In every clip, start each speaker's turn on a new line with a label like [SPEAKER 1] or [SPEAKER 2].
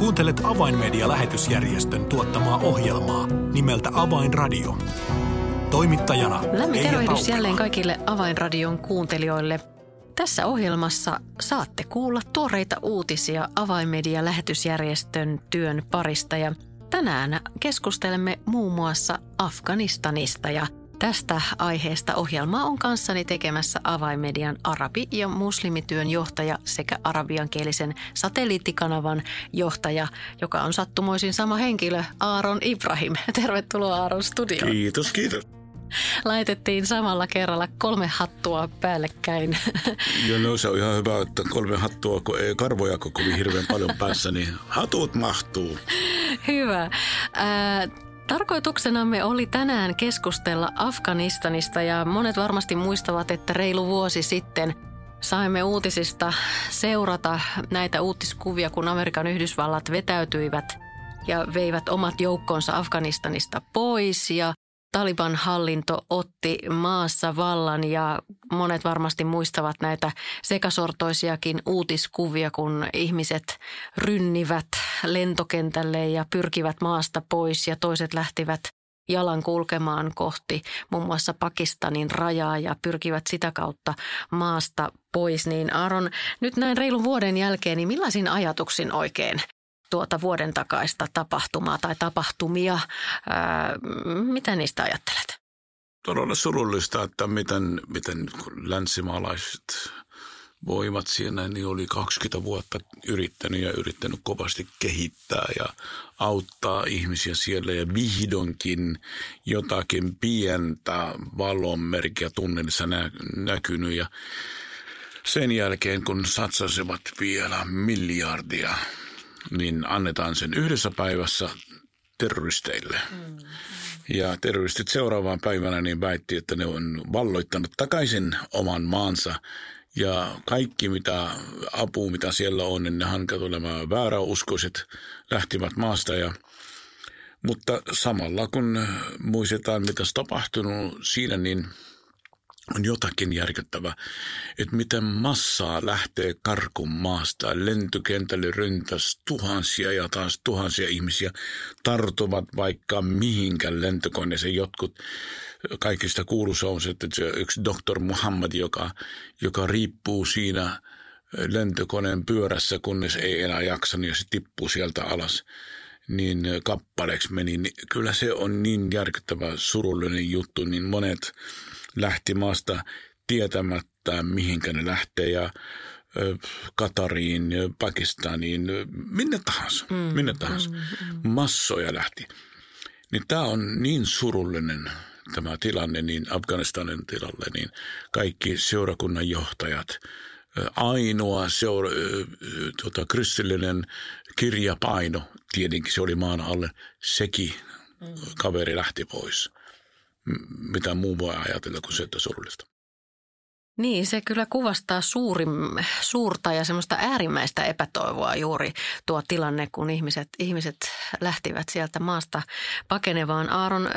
[SPEAKER 1] Kuuntelet Avainmedia-lähetysjärjestön tuottamaa ohjelmaa nimeltä Avainradio. Toimittajana
[SPEAKER 2] Lämmin tervehdys jälleen kaikille Avainradion kuuntelijoille. Tässä ohjelmassa saatte kuulla tuoreita uutisia Avainmedia-lähetysjärjestön työn parista ja tänään keskustelemme muun muassa Afganistanista ja Tästä aiheesta ohjelmaa on kanssani tekemässä Avainmedian arabi- ja muslimityön johtaja sekä arabiankielisen satelliittikanavan johtaja, joka on sattumoisin sama henkilö, Aaron Ibrahim. Tervetuloa Aaron studioon.
[SPEAKER 3] Kiitos, kiitos.
[SPEAKER 2] Laitettiin samalla kerralla kolme hattua päällekkäin.
[SPEAKER 3] Ja no se on ihan hyvä, että kolme hattua, kun ei karvoja kovin hirveän paljon päässä, niin hatut mahtuu.
[SPEAKER 2] Hyvä. Ää, Tarkoituksenamme oli tänään keskustella Afganistanista ja monet varmasti muistavat, että reilu vuosi sitten saimme uutisista seurata näitä uutiskuvia, kun Amerikan Yhdysvallat vetäytyivät ja veivät omat joukkonsa Afganistanista pois. Ja Taliban hallinto otti maassa vallan ja monet varmasti muistavat näitä sekasortoisiakin uutiskuvia, kun ihmiset rynnivät lentokentälle ja pyrkivät maasta pois ja toiset lähtivät jalan kulkemaan kohti muun muassa Pakistanin rajaa ja pyrkivät sitä kautta maasta pois. Niin Aaron, nyt näin reilun vuoden jälkeen, niin millaisin ajatuksin oikein tuota vuoden takaista tapahtumaa tai tapahtumia. Ää, mitä niistä ajattelet?
[SPEAKER 3] Todella surullista, että miten, miten länsimaalaiset voimat siinä, niin oli 20 vuotta yrittänyt ja yrittänyt kovasti kehittää ja auttaa ihmisiä siellä ja vihdoinkin jotakin pientä valonmerkkiä tunnelissa nä- näkynyt ja sen jälkeen kun satsasivat vielä miljardia – niin annetaan sen yhdessä päivässä terroristeille. Mm. Ja terroristit seuraavaan päivänä niin väitti, että ne on valloittanut takaisin oman maansa ja kaikki mitä apu, mitä siellä on, niin ne hankat olemaan vääräuskoiset lähtivät maasta ja mutta samalla kun muistetaan, mitä tapahtunut siinä, niin – on jotakin järkyttävää, että miten massaa lähtee karkun maasta. Lentokentälle ryntäs tuhansia ja taas tuhansia ihmisiä tartuvat vaikka mihinkä lentokoneeseen. Jotkut kaikista kuuluisa on se, että se yksi doktor Muhammad, joka, joka riippuu siinä lentokoneen pyörässä, kunnes ei enää jaksa, niin se tippuu sieltä alas niin kappaleeksi meni. Niin kyllä se on niin järkyttävä surullinen juttu, niin monet lähti maasta tietämättä, mihinkä ne lähtee ja Katariin, Pakistaniin, minne tahansa, mm, minne tahansa. Mm, mm. Massoja lähti. Niin tämä on niin surullinen tämä tilanne, niin Afganistanin tilalle, niin kaikki seurakunnan johtajat, ainoa seura, tuota, kristillinen kirjapaino, tietenkin se oli maan alle, sekin mm. kaveri lähti pois mitä muu voi ajatella kuin se, että surullista.
[SPEAKER 2] Niin, se kyllä kuvastaa suurim, suurta ja semmoista äärimmäistä epätoivoa juuri tuo tilanne, kun ihmiset, ihmiset lähtivät sieltä maasta pakenevaan. Aaron,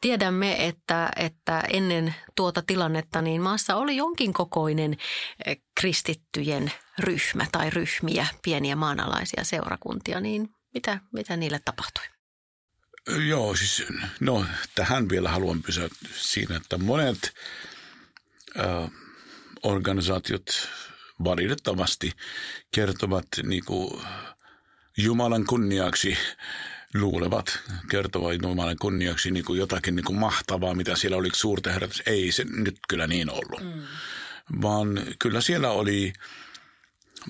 [SPEAKER 2] tiedämme, että, että ennen tuota tilannetta niin maassa oli jonkin kokoinen kristittyjen ryhmä tai ryhmiä, pieniä maanalaisia seurakuntia, niin mitä, mitä niille tapahtui?
[SPEAKER 3] Joo, siis no tähän vielä haluan pysyä siinä, että monet äh, organisaatiot valitettavasti kertovat niin kuin Jumalan kunniaksi luulevat kertovat Jumalan kunniaksi niin kuin jotakin niin kuin mahtavaa, mitä siellä oli suurta herätys. Ei se nyt kyllä niin ollut, mm. vaan kyllä siellä oli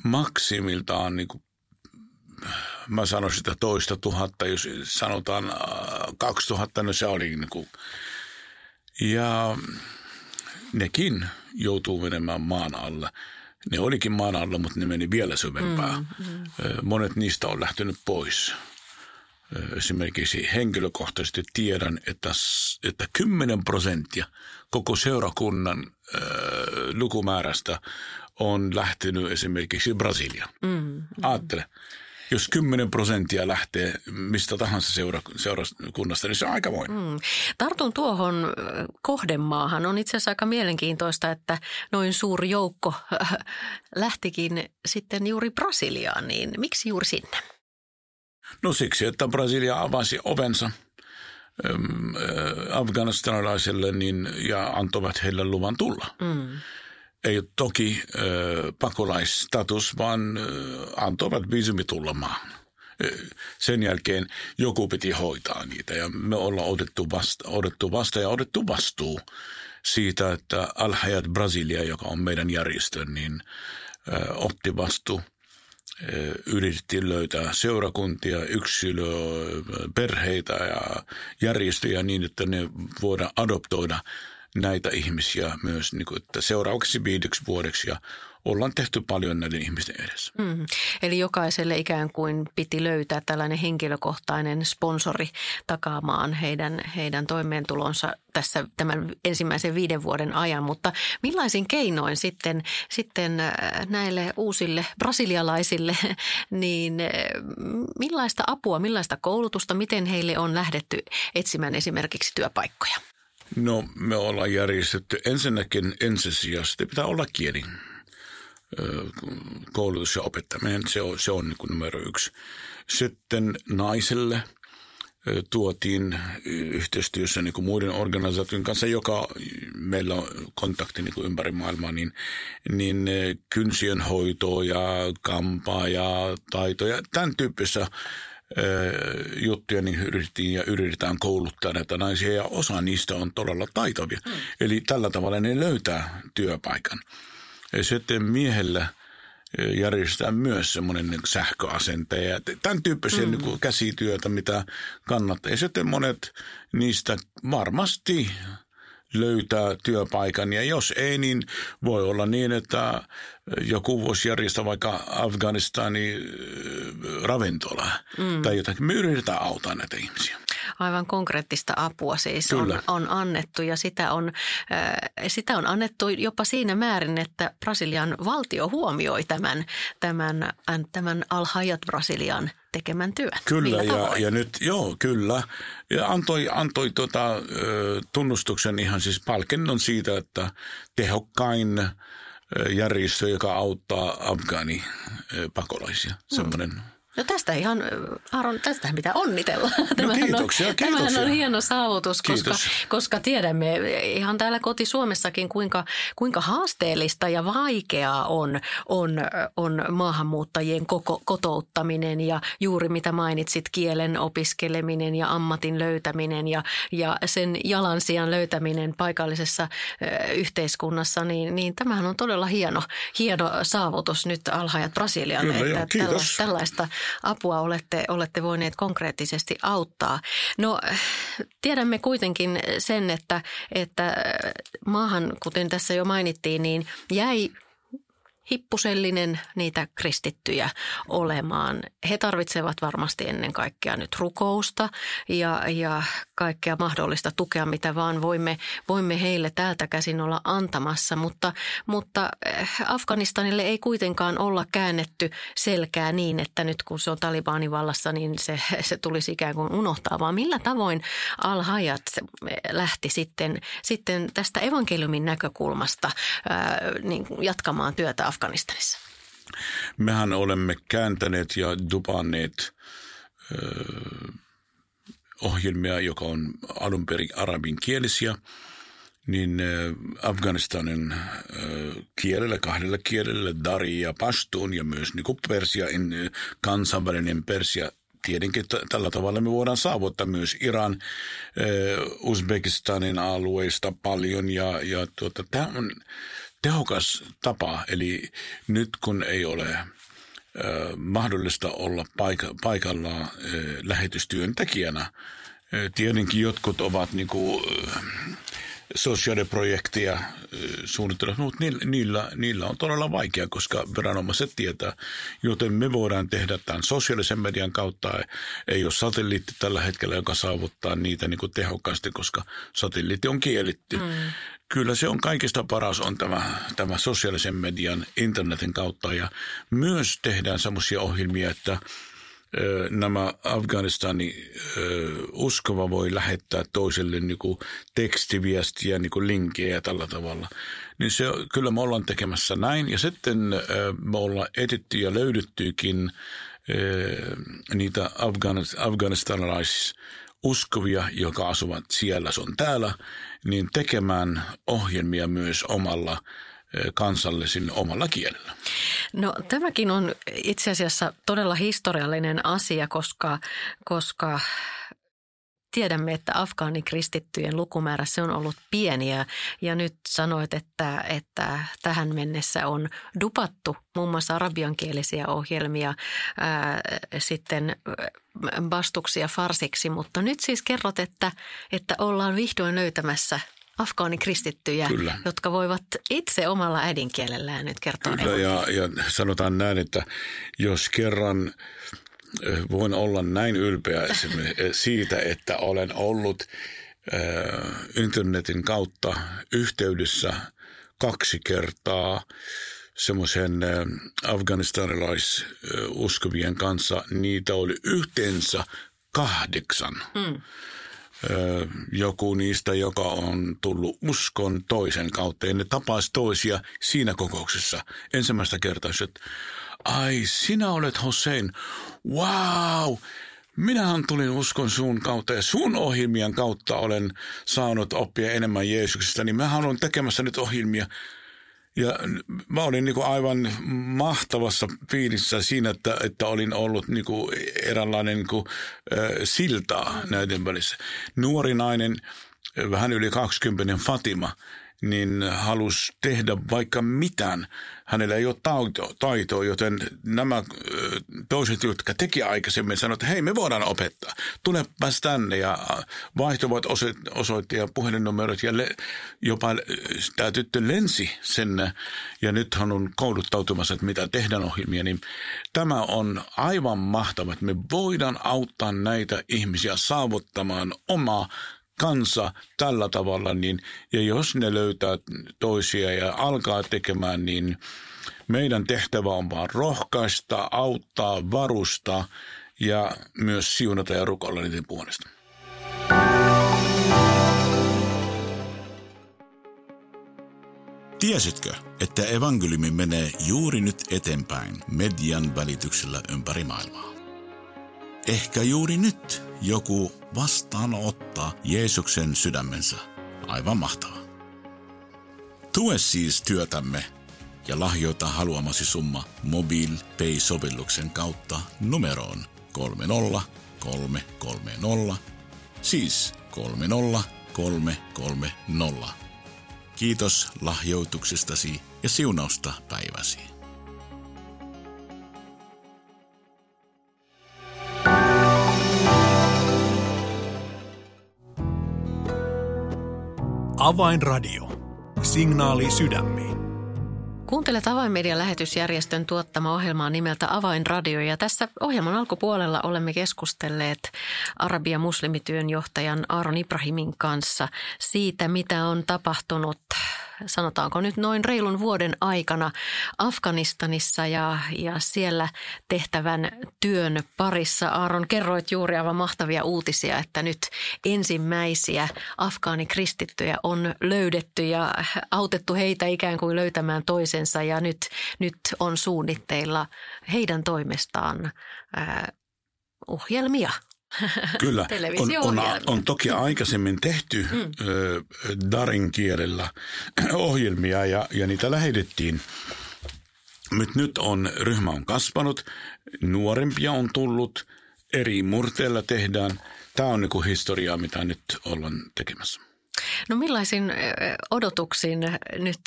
[SPEAKER 3] maksimiltaan niin kuin mä sanoisin sitä toista tuhatta, jos sanotaan äh, kaksi tuhatta, no se oli niin kuin. Ja nekin joutuu menemään maan alla. Ne olikin maan alla, mutta ne meni vielä syvempään. Mm, mm. Monet niistä on lähtenyt pois. Esimerkiksi henkilökohtaisesti tiedän, että, että 10 prosenttia koko seurakunnan äh, lukumäärästä on lähtenyt esimerkiksi Brasilia. Mm, mm. Aattele jos 10 prosenttia lähtee mistä tahansa seura, seurakunnasta, niin se on aika voin. Mm.
[SPEAKER 2] Tartun tuohon kohdemaahan. On itse asiassa aika mielenkiintoista, että noin suuri joukko lähtikin sitten juuri Brasiliaan, niin miksi juuri sinne?
[SPEAKER 3] No siksi, että Brasilia avasi ovensa afganistanilaisille niin, ja antoivat heille luvan tulla. Mm. Ei ole toki äh, pakolaistatus, vaan äh, antoivat viisumi tulla maahan. Sen jälkeen joku piti hoitaa niitä ja me ollaan otettu vasta, otettu vasta ja otettu vastuu siitä, että Alhajat Brasilia, joka on meidän järjestö, niin äh, otti vastuu – yritettiin löytää seurakuntia, yksilöä, perheitä ja järjestöjä niin, että ne voidaan adoptoida näitä ihmisiä myös niin kuin, että seuraavaksi viideksi vuodeksi ja ollaan tehty paljon näiden ihmisten edessä.
[SPEAKER 2] Mm. Eli jokaiselle ikään kuin piti löytää tällainen henkilökohtainen sponsori takaamaan heidän, heidän toimeentulonsa tässä tämän ensimmäisen viiden vuoden ajan. Mutta millaisin keinoin sitten, sitten äh, näille uusille brasilialaisille, niin äh, millaista apua, millaista koulutusta, miten heille on lähdetty etsimään esimerkiksi työpaikkoja?
[SPEAKER 3] No me ollaan järjestetty ensinnäkin ensisijaisesti pitää olla kieli koulutus ja opettaminen, se on, se on niin numero yksi. Sitten naiselle tuotiin yhteistyössä niin kuin muiden organisaatioiden kanssa, joka meillä on kontakti niin kuin ympäri maailmaa, niin, niin kynsien hoitoa ja kampaa ja taitoja, tämän tyyppisissä juttuja, niin yritettiin ja yritetään kouluttaa näitä naisia ja osa niistä on todella taitavia. Mm. Eli tällä tavalla ne löytää työpaikan. Sitten miehellä järjestetään myös semmoinen sähköasentaja ja tämän tyyppisiä mm. niin käsityötä, mitä kannattaa. Ja sitten monet niistä varmasti löytää työpaikan ja jos ei, niin voi olla niin, että joku voisi järjestää vaikka Afganistanin ravintola mm. tai jotakin. Me yritetään auttaa näitä ihmisiä
[SPEAKER 2] aivan konkreettista apua siis on, on annettu ja sitä on, äh, sitä on annettu jopa siinä määrin, että Brasilian valtio huomioi tämän, tämän, tämän Al-Hayat Brasilian tekemän työn.
[SPEAKER 3] Kyllä, ja, ja nyt, joo, kyllä. Ja antoi, antoi tota, tunnustuksen ihan siis palkinnon siitä, että tehokkain järjestö, joka auttaa afgaani pakolaisia. Mm. Semmoinen
[SPEAKER 2] No tästä ihan, Aaron, tästä pitää onnitella.
[SPEAKER 3] No tämähän kiitoksia,
[SPEAKER 2] on,
[SPEAKER 3] kiitoksia.
[SPEAKER 2] Tämähän on hieno saavutus, koska, koska tiedämme ihan täällä koti-Suomessakin, kuinka, kuinka haasteellista ja vaikeaa on, on, on maahanmuuttajien koko, kotouttaminen ja juuri mitä mainitsit, kielen opiskeleminen ja ammatin löytäminen ja, ja sen jalansijan löytäminen paikallisessa yhteiskunnassa, niin, niin tämähän on todella hieno, hieno saavutus nyt alhaajat Brasilialle,
[SPEAKER 3] Kyllä, että joo,
[SPEAKER 2] tällaista, tällaista apua olette, olette voineet konkreettisesti auttaa. No tiedämme kuitenkin sen, että, että maahan, kuten tässä jo mainittiin, niin jäi hippusellinen niitä kristittyjä olemaan. He tarvitsevat varmasti ennen kaikkea nyt rukousta ja, ja kaikkea mahdollista tukea, mitä vaan voimme, voimme heille täältä käsin olla antamassa. Mutta, mutta eh, Afganistanille ei kuitenkaan olla käännetty selkää niin, että nyt kun se on Talibanin vallassa, niin se, se tulisi ikään kuin unohtaa. Vaan millä tavoin Al-Hayat lähti sitten, sitten tästä evankeliumin näkökulmasta ää, niin jatkamaan työtä Afganistanissa?
[SPEAKER 3] Mehän olemme kääntäneet ja dupanneet ohjelmia, joka on alun perin arabinkielisiä, niin Afganistanin kielellä, kahdella kielellä, dari ja pashtun ja myös niin persia, kansainvälinen persia tietenkin tällä tavalla me voidaan saavuttaa myös Iran, Uzbekistanin alueista paljon ja, ja tuota, tämä on tehokas tapa. Eli nyt kun ei ole mahdollista olla paika, paikalla lähetystyöntekijänä. Tietenkin jotkut ovat niin kuin, sosiaaliprojektia suunnitella, mutta niillä, niillä on todella vaikea, koska viranomaiset tietää, joten me voidaan tehdä tämän sosiaalisen median kautta. Ei ole satelliitti tällä hetkellä, joka saavuttaa niitä niin kuin tehokkaasti, koska satelliitti on kielitty. Mm. Kyllä se on kaikista paras on tämä, tämä sosiaalisen median internetin kautta ja myös tehdään semmoisia ohjelmia, että nämä Afganistanin uskova voi lähettää toiselle niin kuin tekstiviestiä, niin kuin linkkejä tällä tavalla. Niin se, kyllä me ollaan tekemässä näin. Ja sitten me ollaan etitty ja löydettykin niitä afganistanilais uskovia, joka asuvat siellä sun täällä, niin tekemään ohjelmia myös omalla kansallisin omalla kielellä.
[SPEAKER 2] No tämäkin on itse asiassa todella historiallinen asia, koska, koska tiedämme, että afgaanikristittyjen lukumäärä se on ollut pieniä ja nyt sanoit, että, että tähän mennessä on dupattu muun muassa arabiankielisiä ohjelmia, ää, sitten bastuksia farsiksi, mutta nyt siis kerrot, että, että ollaan vihdoin löytämässä afgaanikristittyjä, Kyllä. jotka voivat itse omalla äidinkielellään nyt kertoa.
[SPEAKER 3] Kyllä, ja, ja sanotaan näin, että jos kerran voin olla näin ylpeä siitä, että olen ollut internetin kautta yhteydessä kaksi kertaa semmoisen afganistanilaisuskovien kanssa. Niitä oli yhteensä kahdeksan. Mm. Joku niistä, joka on tullut uskon toisen kautta. Ja ne tapaisi toisia siinä kokouksessa ensimmäistä kertaa, että ai sinä olet Hossein, wow, minähän tulin uskon sun kautta ja sun ohjelmien kautta olen saanut oppia enemmän Jeesuksesta, niin mä haluan tekemässä nyt ohjelmia. Ja mä olin niin kuin aivan mahtavassa fiilissä siinä, että, että olin ollut niin kuin eräänlainen niin kuin, äh, siltaa näiden välissä. Nuori nainen, vähän yli 20 Fatima – niin halusi tehdä vaikka mitään. Hänellä ei ole taitoa, joten nämä toiset, jotka teki aikaisemmin, sanoivat, että hei, me voidaan opettaa. Tulepas tänne ja vaihtuvat osoitti ja puhelinnumerot ja le, jopa tämä tyttö lensi sen ja nyt hän on kouluttautumassa, että mitä tehdään ohjelmia. Niin tämä on aivan mahtava, että me voidaan auttaa näitä ihmisiä saavuttamaan omaa kansa tällä tavalla, niin, ja jos ne löytää toisia ja alkaa tekemään, niin meidän tehtävä on vaan rohkaista, auttaa, varustaa ja myös siunata ja rukoilla niiden puolesta.
[SPEAKER 1] Tiesitkö, että evankeliumi menee juuri nyt eteenpäin median välityksellä ympäri maailmaa? Ehkä juuri nyt joku vastaanottaa Jeesuksen sydämensä. Aivan mahtavaa. Tue siis työtämme ja lahjoita haluamasi summa Mobile Pay-sovelluksen kautta numeroon 30330, siis 30330. Kiitos lahjoituksestasi ja siunausta päiväsi. Avainradio. Signaali sydämiin.
[SPEAKER 2] Kuuntelet Avainmedian lähetysjärjestön tuottama ohjelmaa nimeltä Avainradio ja tässä ohjelman alkupuolella olemme keskustelleet Arabia muslimityönjohtajan Aaron Ibrahimin kanssa siitä, mitä on tapahtunut sanotaanko nyt noin reilun vuoden aikana Afganistanissa ja, ja siellä tehtävän työn parissa. Aaron, kerroit juuri aivan mahtavia uutisia, että nyt ensimmäisiä afgaanikristittyjä on löydetty ja autettu heitä ikään kuin löytämään toisensa ja nyt, nyt on suunnitteilla heidän toimestaan äh, ohjelmia
[SPEAKER 3] Kyllä, on, on, on toki aikaisemmin tehty mm. ö, Darin kielellä ohjelmia ja, ja niitä lähetettiin. Nyt, nyt on, ryhmä on kasvanut, nuorempia on tullut, eri murteilla tehdään. Tämä on niin historiaa, mitä nyt ollaan tekemässä.
[SPEAKER 2] No millaisin odotuksin nyt,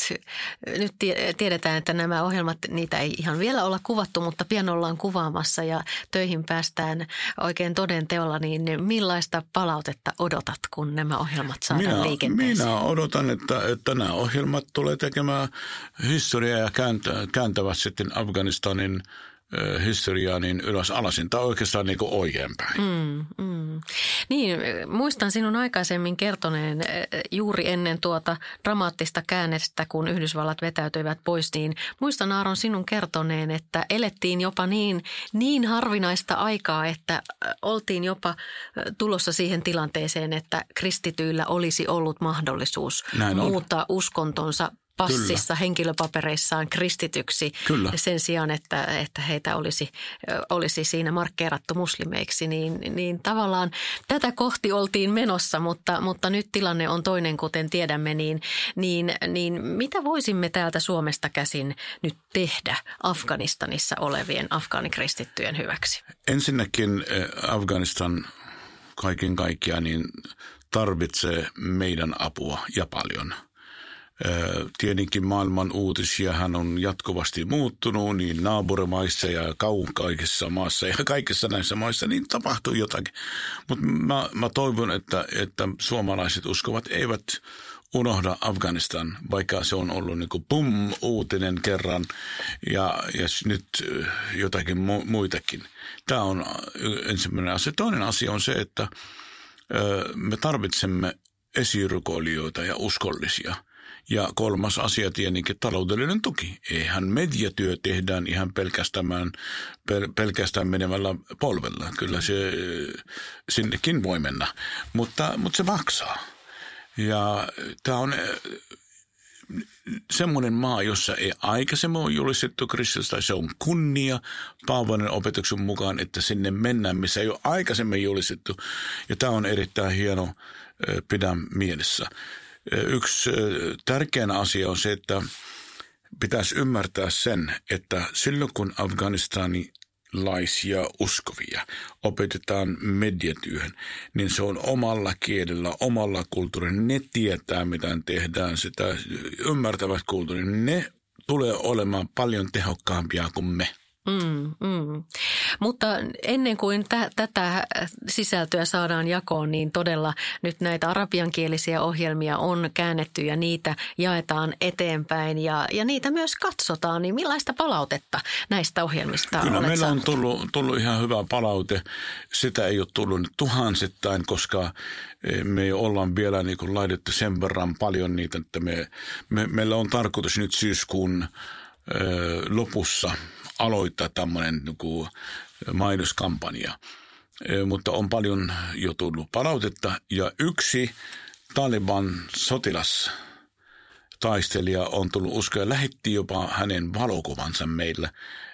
[SPEAKER 2] nyt tiedetään, että nämä ohjelmat, niitä ei ihan vielä olla kuvattu, mutta pian ollaan kuvaamassa ja töihin päästään oikein toden teolla, niin millaista palautetta odotat, kun nämä ohjelmat saadaan minä, liikenteeseen?
[SPEAKER 3] Minä odotan, että, että nämä ohjelmat tulee tekemään historiaa ja kääntävät sitten Afganistanin – historiaa niin ylös alasin tai oikeastaan niin kuin oikeinpäin. Mm,
[SPEAKER 2] mm. Niin, muistan sinun aikaisemmin kertoneen juuri ennen tuota dramaattista käännestä, kun Yhdysvallat vetäytyivät pois, niin muistan Aaron sinun kertoneen, että elettiin jopa niin, niin harvinaista aikaa, että oltiin jopa tulossa siihen tilanteeseen, että kristityillä olisi ollut mahdollisuus Näin muuttaa on. uskontonsa passissa, Kyllä. henkilöpapereissaan kristityksi
[SPEAKER 3] Kyllä.
[SPEAKER 2] sen sijaan, että, että heitä olisi, olisi siinä markkeerattu muslimeiksi, niin, niin tavallaan tätä kohti oltiin menossa, mutta, mutta nyt tilanne on toinen, kuten tiedämme, niin, niin, niin mitä voisimme täältä Suomesta käsin nyt tehdä Afganistanissa olevien afgaanikristittyjen hyväksi?
[SPEAKER 3] Ensinnäkin Afganistan kaiken kaikkiaan niin tarvitsee meidän apua ja paljon – Tietenkin maailman uutisia hän on jatkuvasti muuttunut, niin naapurimaissa ja kaukaisissa maassa ja kaikissa näissä maissa niin tapahtuu jotakin. Mutta mä, mä toivon, että, että suomalaiset uskovat eivät unohda Afganistan, vaikka se on ollut niin pum uutinen kerran ja, ja nyt jotakin mu- muitakin. Tämä on ensimmäinen asia. Toinen asia on se, että me tarvitsemme esirukoilijoita ja uskollisia – ja kolmas asia tietenkin taloudellinen tuki. Eihän mediatyö tehdään ihan pelkästään, pel, pelkästään menemällä polvella. Kyllä se sinnekin voi mennä, mutta, mutta se maksaa. Ja tämä on semmoinen maa, jossa ei aikaisemmin ole julistettu Kristusta. Se on kunnia Paavanen opetuksen mukaan, että sinne mennään, missä ei ole aikaisemmin julistettu. Ja tämä on erittäin hieno pidä mielessä. Yksi tärkeä asia on se, että pitäisi ymmärtää sen, että silloin kun Afganistani laisia uskovia opetetaan mediatyöhön, niin se on omalla kielellä, omalla kulttuurilla. Ne tietää, mitä tehdään, sitä ymmärtävät kulttuurit. Ne tulee olemaan paljon tehokkaampia kuin me.
[SPEAKER 2] Mm, mm. Mutta ennen kuin tä, tätä sisältöä saadaan jakoon, niin todella nyt näitä arabiankielisiä ohjelmia on käännetty ja niitä jaetaan eteenpäin ja, ja niitä myös katsotaan. Niin millaista palautetta näistä ohjelmista
[SPEAKER 3] Kyllä meillä
[SPEAKER 2] saanut?
[SPEAKER 3] on tullut, tullut ihan hyvä palaute. Sitä ei ole tullut tuhansittain, koska e, me ollaan vielä niin kuin laitettu sen verran paljon niitä, että me, me, meillä on tarkoitus nyt syyskuun lopussa aloittaa tämmöinen niin mainoskampanja. Mutta on paljon jo tullut palautetta ja yksi Taliban sotilas taistelija on tullut uskoa ja lähetti jopa hänen valokuvansa meille,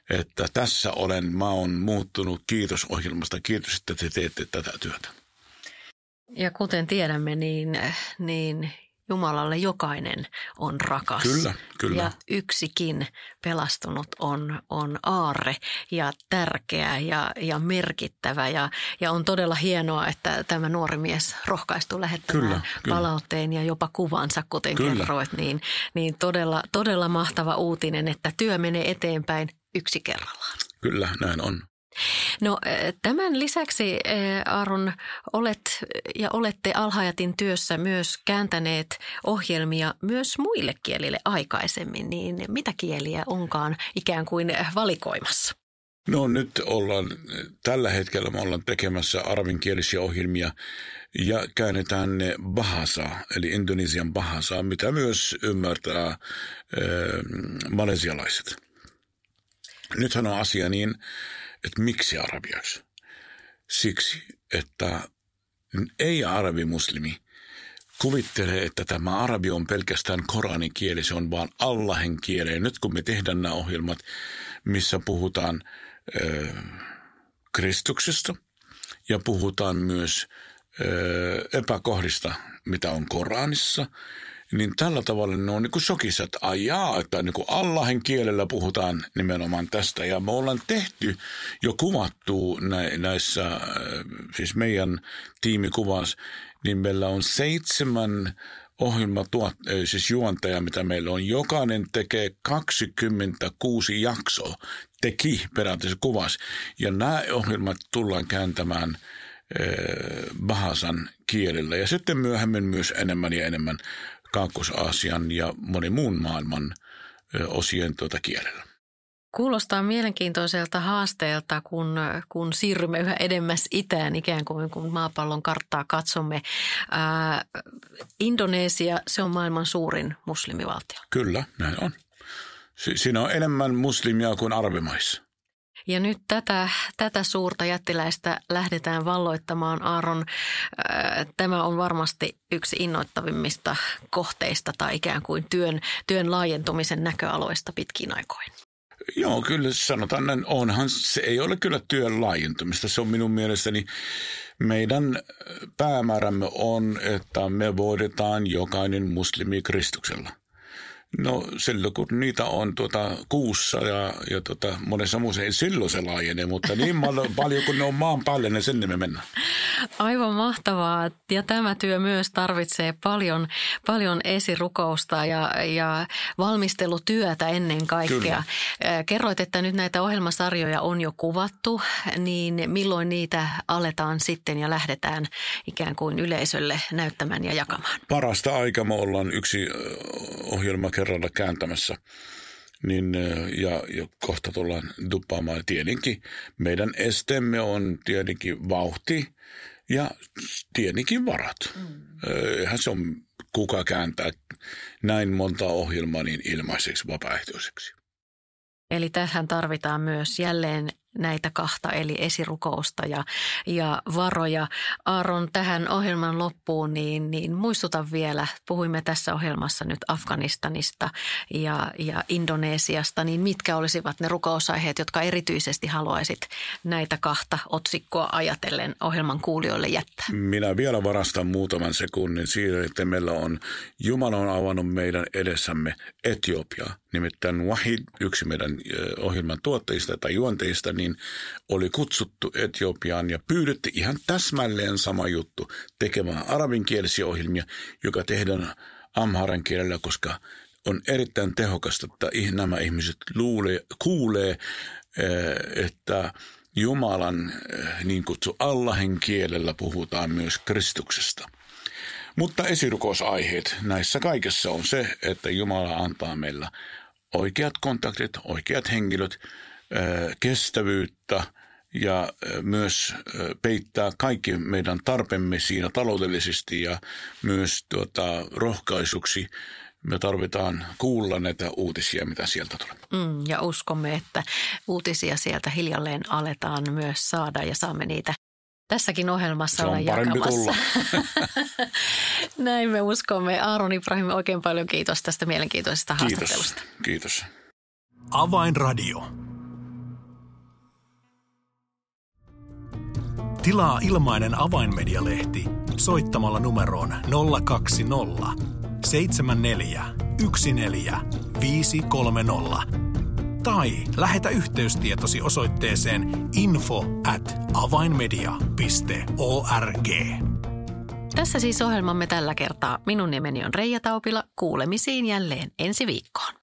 [SPEAKER 3] että tässä olen, mä oon muuttunut, kiitos ohjelmasta, kiitos, että te teette tätä työtä.
[SPEAKER 2] Ja kuten tiedämme, niin, niin Jumalalle jokainen on rakas.
[SPEAKER 3] Kyllä, kyllä.
[SPEAKER 2] Ja yksikin pelastunut on, on aarre ja tärkeä ja, ja merkittävä. Ja, ja on todella hienoa, että tämä nuori mies rohkaistuu lähettämään kyllä, kyllä. palautteen ja jopa kuvansa, kuten kyllä. kerroit. Niin, niin todella, todella mahtava uutinen, että työ menee eteenpäin yksi kerrallaan.
[SPEAKER 3] Kyllä, näin on.
[SPEAKER 2] No tämän lisäksi Aaron olet ja olette Alhajatin työssä myös kääntäneet ohjelmia myös muille kielille aikaisemmin, niin mitä kieliä onkaan ikään kuin valikoimassa?
[SPEAKER 3] No nyt ollaan, tällä hetkellä me ollaan tekemässä arabinkielisiä ohjelmia ja käännetään ne bahasa, eli Indonesian bahasa, mitä myös ymmärtää äh, malesialaiset. Nythän on asia niin, että miksi arabiaksi? Siksi, että ei-arabimuslimi kuvittelee, että tämä arabi on pelkästään Koranin kieli, se on vaan Allahen kieli. Ja nyt kun me tehdään nämä ohjelmat, missä puhutaan ö, Kristuksesta ja puhutaan myös ö, epäkohdista, mitä on Koranissa – niin tällä tavalla ne on niin kuin shokissa, että ajaa, että niin kuin Allahin kielellä puhutaan nimenomaan tästä. Ja me ollaan tehty jo kuvattu näissä, äh, siis meidän tiimikuvassa, niin meillä on seitsemän ohjelma tuot, äh, siis juontaja, mitä meillä on. Jokainen tekee 26 jaksoa, teki periaatteessa kuvas. Ja nämä ohjelmat tullaan kääntämään äh, Bahasan kielellä ja sitten myöhemmin myös enemmän ja enemmän Kaakkois-Aasian ja monen muun maailman osien tuota kielellä.
[SPEAKER 2] Kuulostaa mielenkiintoiselta haasteelta, kun, kun siirrymme yhä edemmäs itään, ikään kuin kun maapallon karttaa katsomme. Ää, Indonesia, se on maailman suurin muslimivaltio.
[SPEAKER 3] Kyllä, näin on. Si- siinä on enemmän muslimia kuin arabimaissa.
[SPEAKER 2] Ja nyt tätä, tätä suurta jättiläistä lähdetään valloittamaan. Aaron, tämä on varmasti yksi innoittavimmista kohteista tai ikään kuin työn, työn laajentumisen näköaloista pitkin aikoin.
[SPEAKER 3] Joo, kyllä sanotaan näin. Onhan se ei ole kyllä työn laajentumista. Se on minun mielestäni meidän päämäärämme on, että me voidetaan jokainen muslimi Kristuksella – No silloin kun niitä on tuota kuussa ja, ja tuota, monessa muussa ei silloin se laajene, mutta niin paljon kun ne on maan päälle, niin sinne me mennään.
[SPEAKER 2] Aivan mahtavaa. Ja tämä työ myös tarvitsee paljon, paljon esirukousta ja, ja valmistelutyötä ennen kaikkea. Kyllä. Kerroit, että nyt näitä ohjelmasarjoja on jo kuvattu, niin milloin niitä aletaan sitten ja lähdetään ikään kuin yleisölle näyttämään ja jakamaan?
[SPEAKER 3] Parasta aikaa me ollaan yksi ohjelma kerralla kääntämässä. Niin, ja, ja kohta tullaan duppaamaan. Tietenkin meidän esteemme on tietenkin vauhti ja tietenkin varat. Mm. Eihän se on kuka kääntää näin monta ohjelmaa niin ilmaiseksi vapaaehtoiseksi.
[SPEAKER 2] Eli tähän tarvitaan myös jälleen näitä kahta, eli esirukousta ja, ja varoja. Aaron, tähän ohjelman loppuun, niin, niin muistutan vielä, puhuimme tässä ohjelmassa nyt Afganistanista ja, ja Indonesiasta, niin mitkä olisivat ne rukousaiheet, jotka erityisesti haluaisit näitä kahta otsikkoa ajatellen ohjelman kuulijoille jättää?
[SPEAKER 3] Minä vielä varastan muutaman sekunnin siitä, että meillä on, Jumala on avannut meidän edessämme Etiopia, nimittäin Wahid, yksi meidän ohjelman tuotteista tai juonteista, niin oli kutsuttu Etiopiaan ja pyydetty ihan täsmälleen sama juttu tekemään arabinkielisiä ohjelmia, joka tehdään amharan kielellä, koska on erittäin tehokasta, että nämä ihmiset luulee, kuulee, että Jumalan niin kutsu Allahin kielellä puhutaan myös Kristuksesta. Mutta esirukousaiheet näissä kaikessa on se, että Jumala antaa meillä oikeat kontaktit, oikeat henkilöt, kestävyyttä ja myös peittää kaikki meidän tarpemme siinä taloudellisesti ja myös tuota, rohkaisuksi me tarvitaan kuulla näitä uutisia, mitä sieltä tulee.
[SPEAKER 2] Mm, ja uskomme, että uutisia sieltä hiljalleen aletaan myös saada ja saamme niitä tässäkin ohjelmassa olla jakamassa. Näin me uskomme. Aaron Ibrahim, oikein paljon kiitos tästä mielenkiintoisesta
[SPEAKER 3] kiitos.
[SPEAKER 2] haastattelusta.
[SPEAKER 3] Kiitos.
[SPEAKER 1] Avainradio. Tilaa ilmainen avainmedialehti soittamalla numeroon 020 74 14 tai lähetä yhteystietosi osoitteeseen info at avainmedia.org.
[SPEAKER 2] Tässä siis ohjelmamme tällä kertaa. Minun nimeni on Reija Taupila. Kuulemisiin jälleen ensi viikkoon.